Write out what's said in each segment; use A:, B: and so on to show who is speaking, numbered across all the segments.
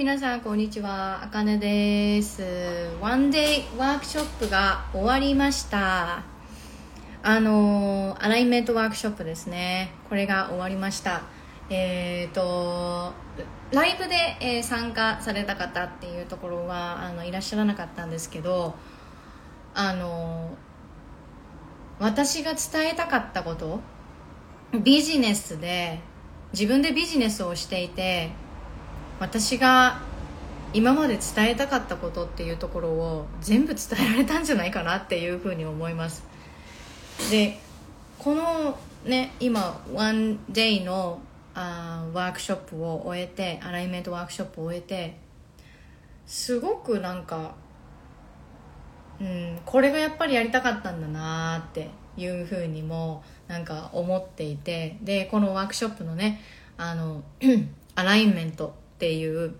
A: 皆さんこんにちは。あかねです。ワンデイワークショップが終わりました。あのアライメントワークショップですね。これが終わりました。えっ、ー、とライブで、えー、参加された方っていうところはあのいらっしゃらなかったんですけどあの私が伝えたかったことビジネスで自分でビジネスをしていて私が今まで伝えたかったことっていうところを全部伝えられたんじゃないかなっていうふうに思います。でこのね今ワンデイのあワークショップを終えてアライメントワークショップを終えてすごくなんかうんこれがやっぱりやりたかったんだなっていうふうにもなんか思っていてでこのワークショップのねあの アライメントっていう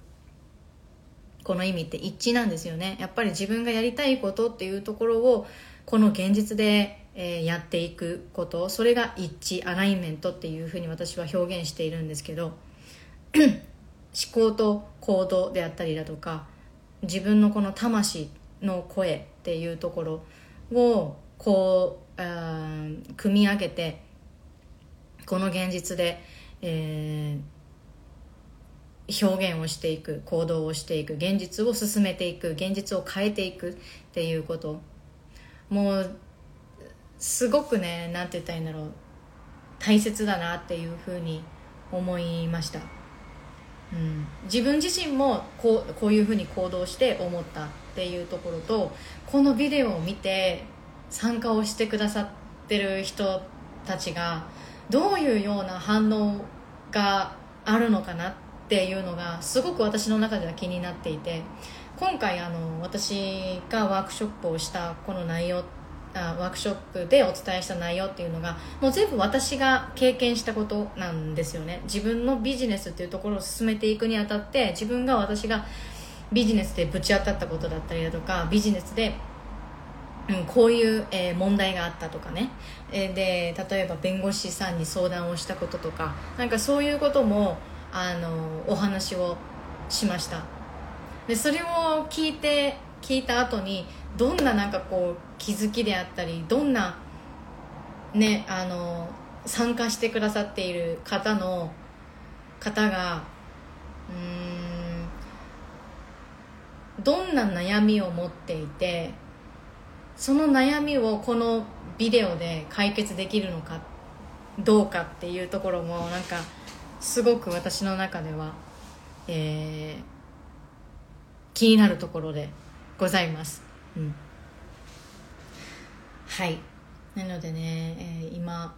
A: この意味って一致なんですよね。やっぱり自分がやりたいことっていうところをこの現実で、え、やっていくことそれが一致アライメントっていうふうに私は表現しているんですけど 思考と行動であったりだとか自分のこの魂の声っていうところをこう組み上げてこの現実で、えー表現をしていく行動をしていく現実を進めていく現実を変えていくっていうこと。もうすごくね何て言ったらいいんだろう。大切だなっていうふうに思いました、うん、自分自身もこうこういうふうに行動して思ったっていうところとこのビデオを見て参加をしてくださってる人たちがどういうような反応があるのかなってっていうのがすごく私の中では気になっていて今回あの私がワークショップをしたこの内容あワークショップでお伝えした内容っていうのがもう全部私が経験したことなんですよね。自分のビジネスっていうところを進めていくにあたって自分が私がビジネスでぶち当たったことだったりだとかビジネスでうん、こういう、えー、問題があったとかね、えー、で例えば弁護士さんに相談をしたこととかなんかそういうこともあのお話をしました。でそれを聞いて聞いた後にどんななんかこう気づきであったりどんなねあの参加してくださっている方の方がうんどんな悩みを持っていてその悩みをこのビデオで解決できるのかどうかっていうところもなんかすごく私の中では、えー、気になるところでございます、うん、はい。なのでね、えー、今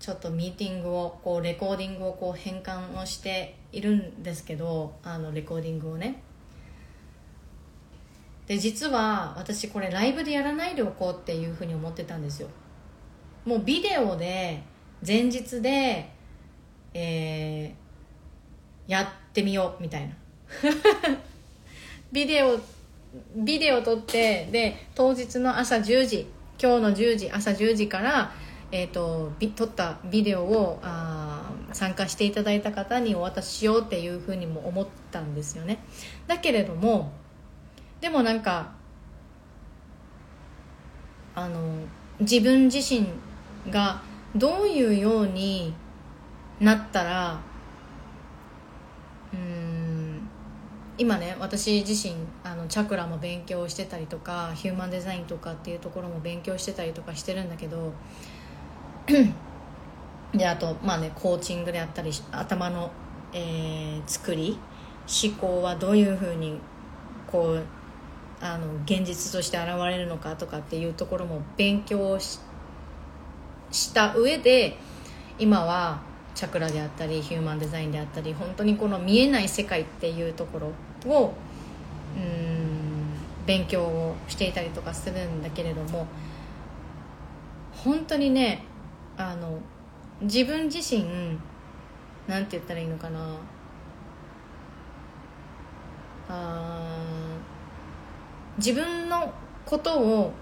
A: ちょっとミーティングをこうレコーディングをこう変換をしているんですけどあのレコーディングをね。で実は私これライブでやらないでおこうっていうふうに思ってたんですよ。もうビデオで前日でえー、やってみようみたいな。ビデオビデオ撮ってで当日の朝10時今日の10時朝10時から、えーと、と撮ったビデオをあ参加していただいた方にお渡ししようっていうふうにも思ったんですよね。だけれどもでもなんかあの自分自身がどういうようになったらうん今ね私自身あのチャクラも勉強してたりとかヒューマンデザインとかっていうところも勉強してたりとかしてるんだけど であとまあねコーチングであったり頭の、えー、作り思考はどういうふうにこうあの現実として現れるのかとかっていうところも勉強した上で今はチャクラであったりヒューマンデザインであったり本当にこの見えない世界っていうところをうん勉強をしていたりとかするんだけれども本当にねあの自分自身なんて言ったらいいのかな。あ自分のことを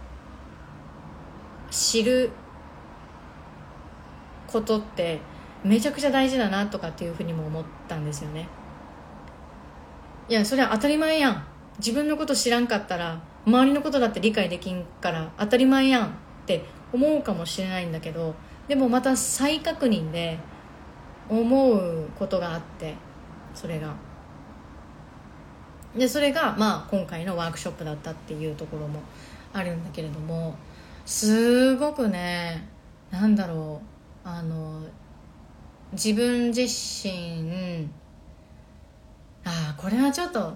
A: 知ることってめちゃくちゃ大事だなとかっていうふうにも思ったんですよね。いやそれは当たり前やん。自分のこと知らんかったら周りのことだって理解できんから当たり前やんって思うかもしれないんだけどでもまた再確認で思うことがあってそれが。でそれがまあ今回のワークショップだったっていうところもあるんだけれどもすごくねなんだろうあの自分自身。ああこれはちょっと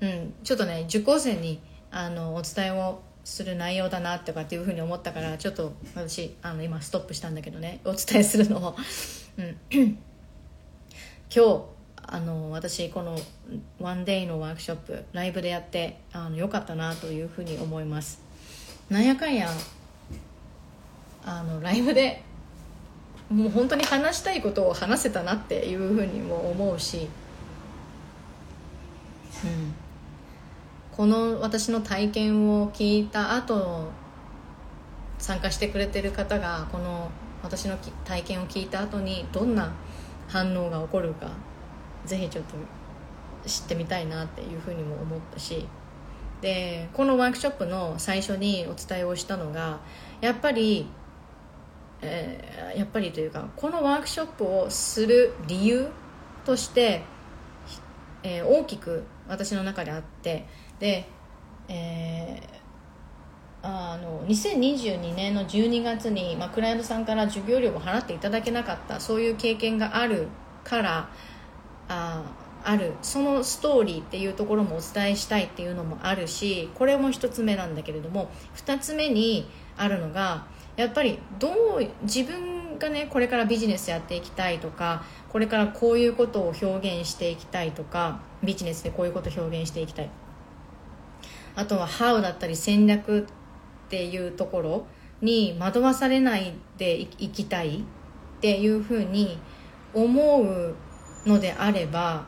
A: うんちょっとね受講生にあのお伝えをする内容だなとかっていうふうに思ったからちょっと私あの今ストップしたんだけどねお伝えするのを、うん、今日あの私このワンデイのワークショップライブでやってあのよかったなというふうに思います。なんやかんやあのライブでもう本当に話したいことを話せたなっていうふうにも思うし、うん、この私の体験を聞いた後参加してくれてる方がこの私の体験を聞いた後にどんな反応が起こるかぜひちょっと知ってみたいなっていうふうにも思ったし。でこのワークショップの最初にお伝えをしたのがやっぱりえー、やっぱりというかこのワークショップをする理由として、えー、大きく私の中であってで、えー、あの2022年の12月に、まあ、クライアントさんから授業料を払っていただけなかったそういう経験があるからあある。そのストーリーっていうところもお伝えしたいっていうのもあるしこれも1つ目なんだけれども2つ目にあるのがやっぱりどう自分がねこれからビジネスやっていきたいとかこれからこういうことを表現していきたいとかビジネスでこういうことを表現していきたい。あとは How だったり戦略っていうところに惑わされないでいきたいっていうふうに思うのであれば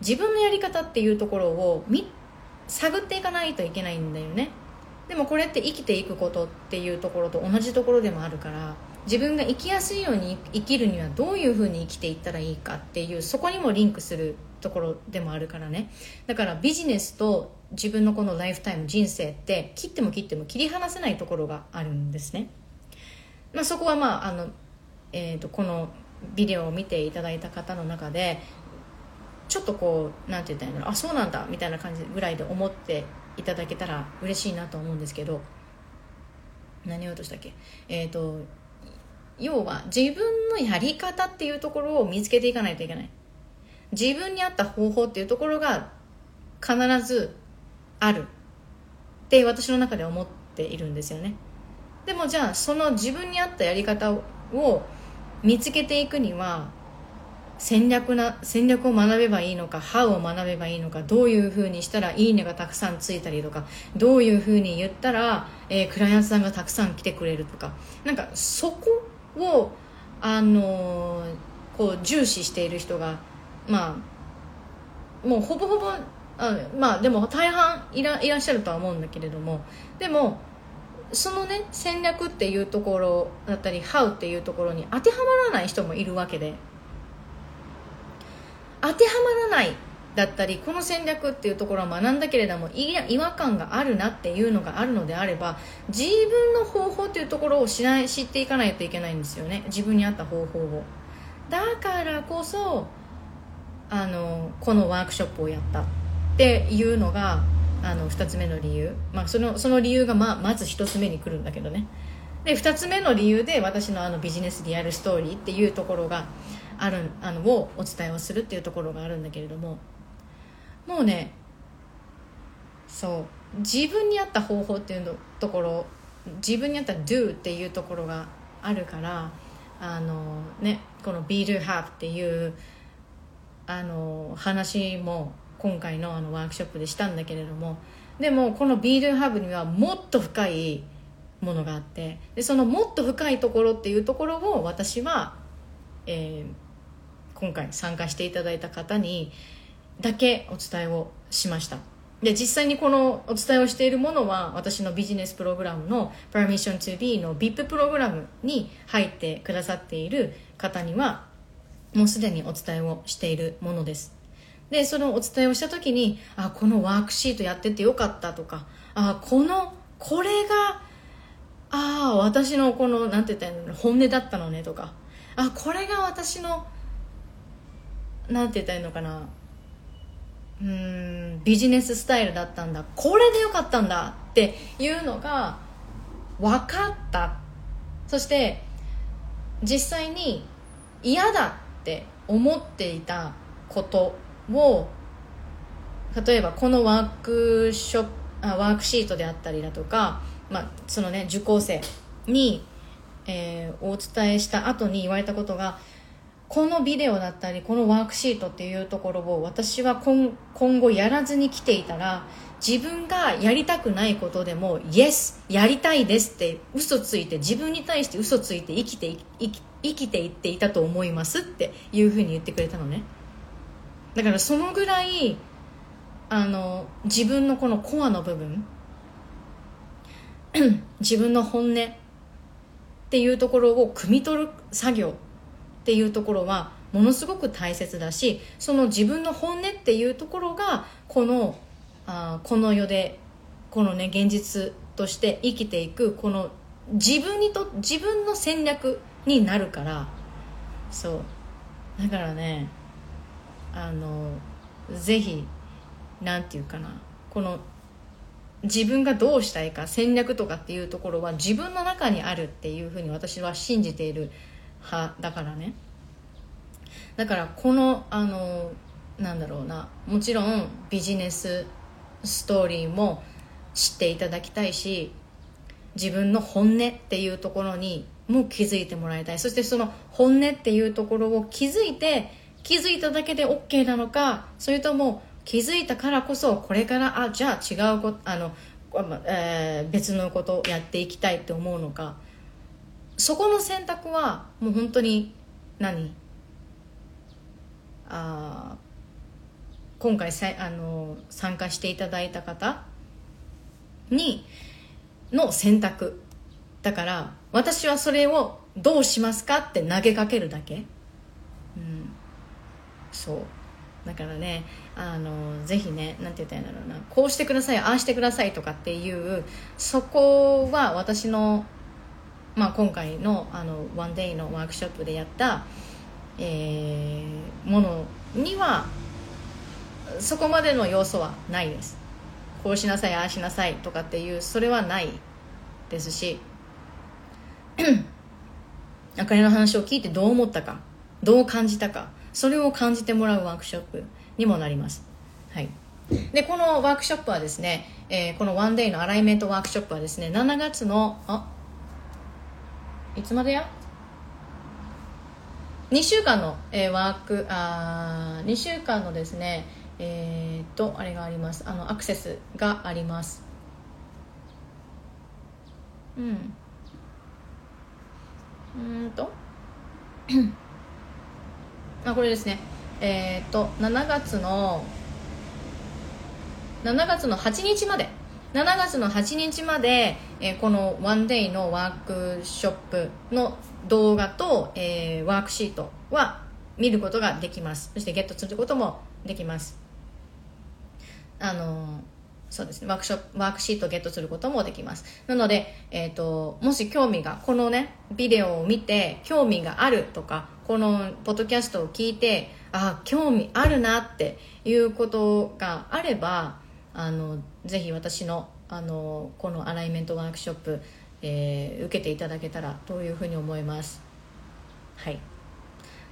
A: 自分のやり方っていうところを探っていかないといけないんだよね。でもこれって生きていくことっていうところと同じところでもあるから自分が生きやすいように生きるにはどういうふうに生きていったらいいかっていうそこにもリンクするところでもあるからね。だからビジネスと自分のこのライフタイム人生って切っても切っても切り離せないところがあるんですね、まあ、そこはまああの、えーと、このビデオを見ていただいた方の中でちょっとこう何て言ったらいいのあそうなんだみたいな感じぐらいで思っていただけたら嬉しいなと思うんですけど何を言おうとしたっけ？えっ、ー、と要は自分のやり方っていうところを見つけていかないといけない。自分に合った方法っていうところが必ずある。って私の中で思っているんですよね。でもじゃあその自分に合ったやり方を見つけていくには戦略な戦略を学べばいいのか How を学べばいいのかどういうふうにしたらいいねがたくさんついたりとかどういうふうに言ったら、えー、クライアントさんがたくさん来てくれるとか。なんかそこを、あのー、こう重視している人がまあもうほぼほぼあまあでも大半いらいらっしゃるとは思うんだけれどもでもそのね戦略っていうところだったり How っていうところに当てはまらない人もいるわけで。当てはまらないだったりこの戦略っていうところは学んだけれども違和感があるなっていうのがあるのであれば自分の方法っていうところを知ら知っていかないといけないんですよね。自分に合った方法を。だからこそあのこのワークショップをやったっていうのがあの2つ目の理由、まあ、そのその理由がまあまず1つ目に来るんだけどね。で2つ目の理由で私のあのビジネスリアルストーリーっていうところがあるあのをお伝えをするっていうところがあるんだけれどももうねそう自分に合った方法っていうのところ自分に合った do っていうところがあるからあのねこの be do have っていうあの話も今回のあのワークショップでしたんだけれどもでもこの be do have にはもっと深いものがあってでそのもっと深いところっていうところを私は、えー、今回参加していただいた方にだけお伝えをしました。で実際にこのお伝えをしているものは私のビジネスプログラムの Permission to Be の VIP プログラムに入ってくださっている方にはもうすでにお伝えをしているものです。でそのお伝えをした時にあこのワークシートやっててよかったとかあこのこれがああ私のこのなんて言ったらいいの本音だったのねとかあこれが私のなんて言ったらいいのかな。うんビジネススタイルだったんだ。これでよかったんだっていうのが分かった。そして実際に嫌だって思っていたことを例えばこのワークショあワークシートであったりだとか、まあ、そのね受講生に、えー、お伝えした後に言われたことがこのビデオだったりこのワークシートっていうところを私は今今後やらずに来ていたら自分がやりたくないことでも「イエスやりたいです」って嘘ついて自分に対して嘘ついて生きて生き生きていっていたと思いますっていうふうに言ってくれたのね。だからそのぐらいあの自分のこのコアの部分 自分の本音っていうところを汲み取る作業っていうところはものすごく大切だしその自分の本音っていうところがこのあこの世でこのね現実として生きていくこの自分にと自分の戦略になるからそう。だからねあのぜひなんていうかなこの自分がどうしたいか戦略とかっていうところは自分の中にあるっていうふうに私は信じている派だからね。だからこのあのなんだろうな。もちろんビジネスストーリーも知っていただきたいし自分の本音っていうところにも気づいてもらいたい。そしてその本音っていうところを気づいて気づいただけで OK なのかそれとも気づいたからこそこれからあじゃあ違うことあの、えー、別のことをやっていきたいって思うのか。そこの選択はもう本当に何？あ今回さあの参加していただいた方にの選択。だから私はそれをどうしますかって投げかけるだけ、うん、そう。だからねあのぜひね何て言ったらいいんだろうな。こうしてくださいああしてくださいとかっていうそこは私の、まあ、今回のあのワンデイのワークショップでやった、えー、ものにはそこまでの要素はないですこうしなさいああしなさいとかっていうそれはないですし あかりの話を聞いてどう思ったかどう感じたかそれを感じてもらうワークショップにもなります。はい。で、このワークショップはですね、えー、このワンデイのアライメントワークショップはですね、7月の、あ、いつまでや ?2 週間の、えー、ワーク、あ2週間のですね、えー、っと、あれがあります。あの、アクセスがあります。うん。うんと。あこれですねえっ、と7月の7月の8日まで7月の8日まで、えー、このワンデイのワークショップの動画と、えー、ワークシートは見ることができます。そしてゲットすることもできます。あのそうですね。ワークショワークシートをゲットすることもできます。なので、えーと、もし興味がこのねビデオを見て興味があるとかこのポッドキャストを聞いてあ興味あるなっていうことがあればあのぜひ私のあのこのアライメントワークショップ、えー、受けていただけたらというふうに思います。はい。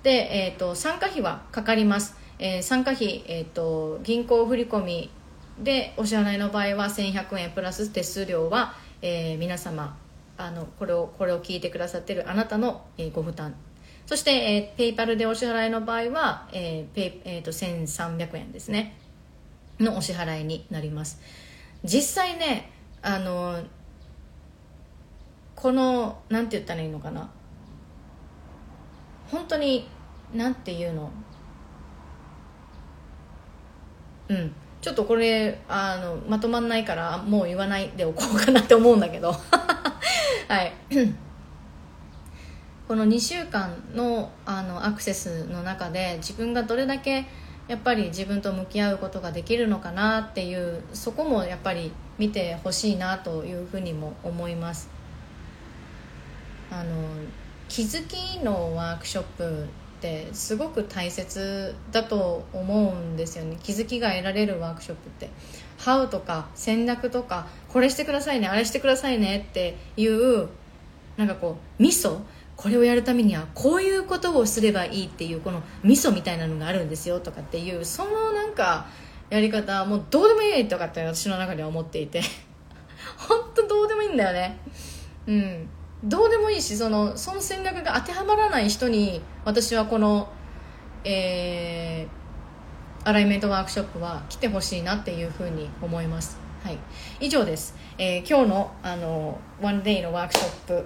A: で、えーと、参加費はかかります、えー、参加費、えーと銀行振込でお支払いの場合は1100円プラス手数料は、えー、皆様あのこれをこれを聞いてくださってるあなたの、えー、ご負担。そして、えー、ペイパルでお支払いの場合は、えーペイえーと、1300円ですね。のお支払いになります。実際ねあのこのなんて言ったらいいのかな。本当になんていうの。うん。ちょっとこれあのまとまんないからもう言わないでおこうかなって思うんだけど。はい。この2週間のあのアクセスの中で自分がどれだけやっぱり自分と向き合うことができるのかなっていうそこもやっぱり見てほしいなというふうにも思います。あの気づきのワークショップってすごく大切だと思うんですよね。気づきが得られるワークショップって「How」とか戦略とかこれしてくださいねあれしてくださいねっていうなんかこう味噌これをやるためにはこういうことをすればいいっていうこの味噌みたいなのがあるんですよとかっていうそのなんかやり方もうどうでもいいとかって私の中では思っていて。本当どうでもいいんだよね。うん。どうでもいいしそのその戦略が当てはまらない人に私はこのえー、アライメントワークショップは来てほしいなっていうふうに思います。はい。以上です、えー、今日のあのワンデイのワークショップ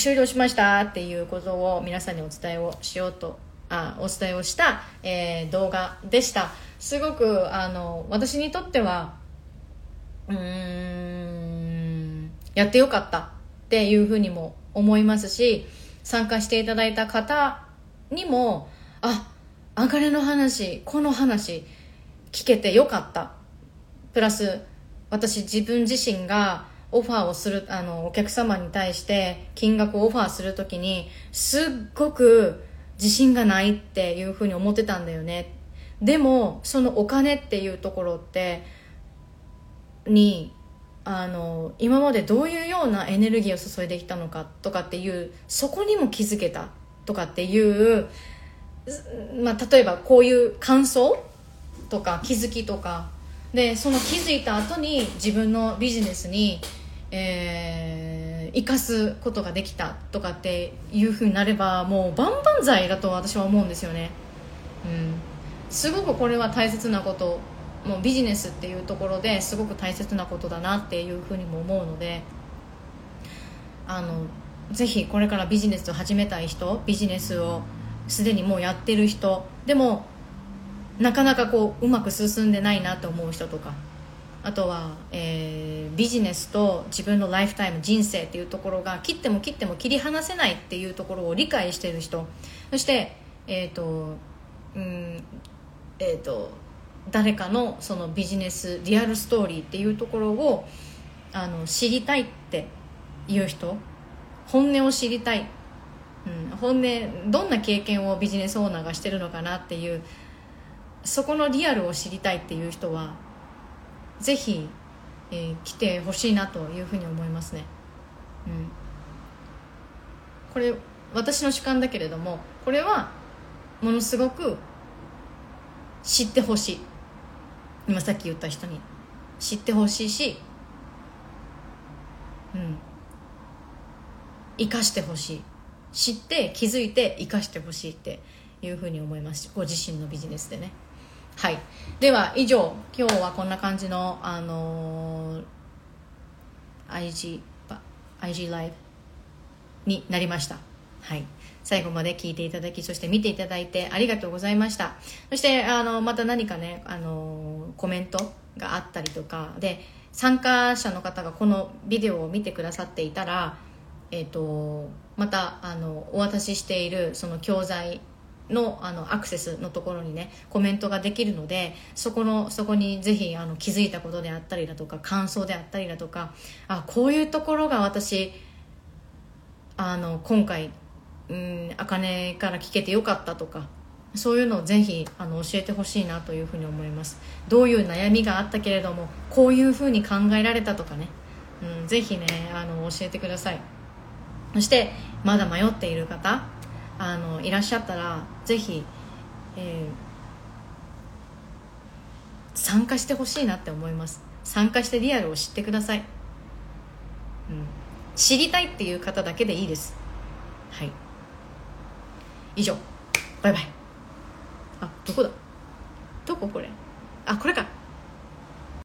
A: 終了しましたっていうことを皆さんにお伝えをしようとあお伝えをした、えー、動画でした。すごくあの私にとってはうーんやってよかったっていうふうにも思いますし参加していただいた方にもああがれの話この話聞けてよかった。プラス私自分自身がオファーをするあのお客様に対して金額をオファーするときにすっごく自信がないっていうふうに思ってたんだよね。でもそのお金っていうところってにあの今までどういうようなエネルギーを注いできたのかとかっていうそこにも気づけたとかっていう、まあ、例えばこういう感想とか気づきとか。でその気づいた後に自分のビジネスにえー、生かすことができたとかっていうふうになればもう万々歳だと私は思うんですよね、うん、すごくこれは大切なこと。もうビジネスっていうところですごく大切なことだなっていうふうにも思うのであのぜひこれからビジネスを始めたい人ビジネスをすでにもうやってる人でもなかなかこううまく進んでないなと思う人とかあとは、えー、ビジネスと自分のライフタイム人生っていうところが切っても切っても切り離せないっていうところを理解している人。そしてえっ、ー、とうんえっ、ー、と誰かのそのビジネスリアルストーリーっていうところをあの知りたいっていう人。本音を知りたい、うん、本音どんな経験をビジネスオーナーがしてるのかなっていうそこのリアルを知りたいっていう人はぜひ、えー、来てほしいなというふうに思いますね、うん、これ私の主観だけれどもこれはものすごく知ってほしい。今さっき言った人に。知ってほしいしうん。生かしてほしい。知って気づいて生かしてほしいっていうふうに思います。ご自身のビジネスでね。はい。では以上。今日はこんな感じのあのー、IG, IG ライブになりました。はい。最後まで聞いていただきそして見ていただいてありがとうございました。そしてあのまた何かねあのコメントがあったりとかで参加者の方がこのビデオを見てくださっていたら、えーとまたあのお渡ししているその教材のあのアクセスのところにねコメントができるのでそこのそこにぜひあの気づいたことであったりだとか感想であったりだとかあこういうところが私あの今回うん茜から聞けてよかったとかそういうのをぜひあの教えてほしいなというふうに思います。どういう悩みがあったけれどもこういうふうに考えられたとかね、うん、ぜひねあの教えてください。そしてまだ迷っている方あのいらっしゃったらぜひ、えー、参加してほしいなって思います。参加してリアルを知ってください、うん、知りたいっていう方だけでいいです。はい。以上。バイバイ。あどこだ？どここれ？あこれか。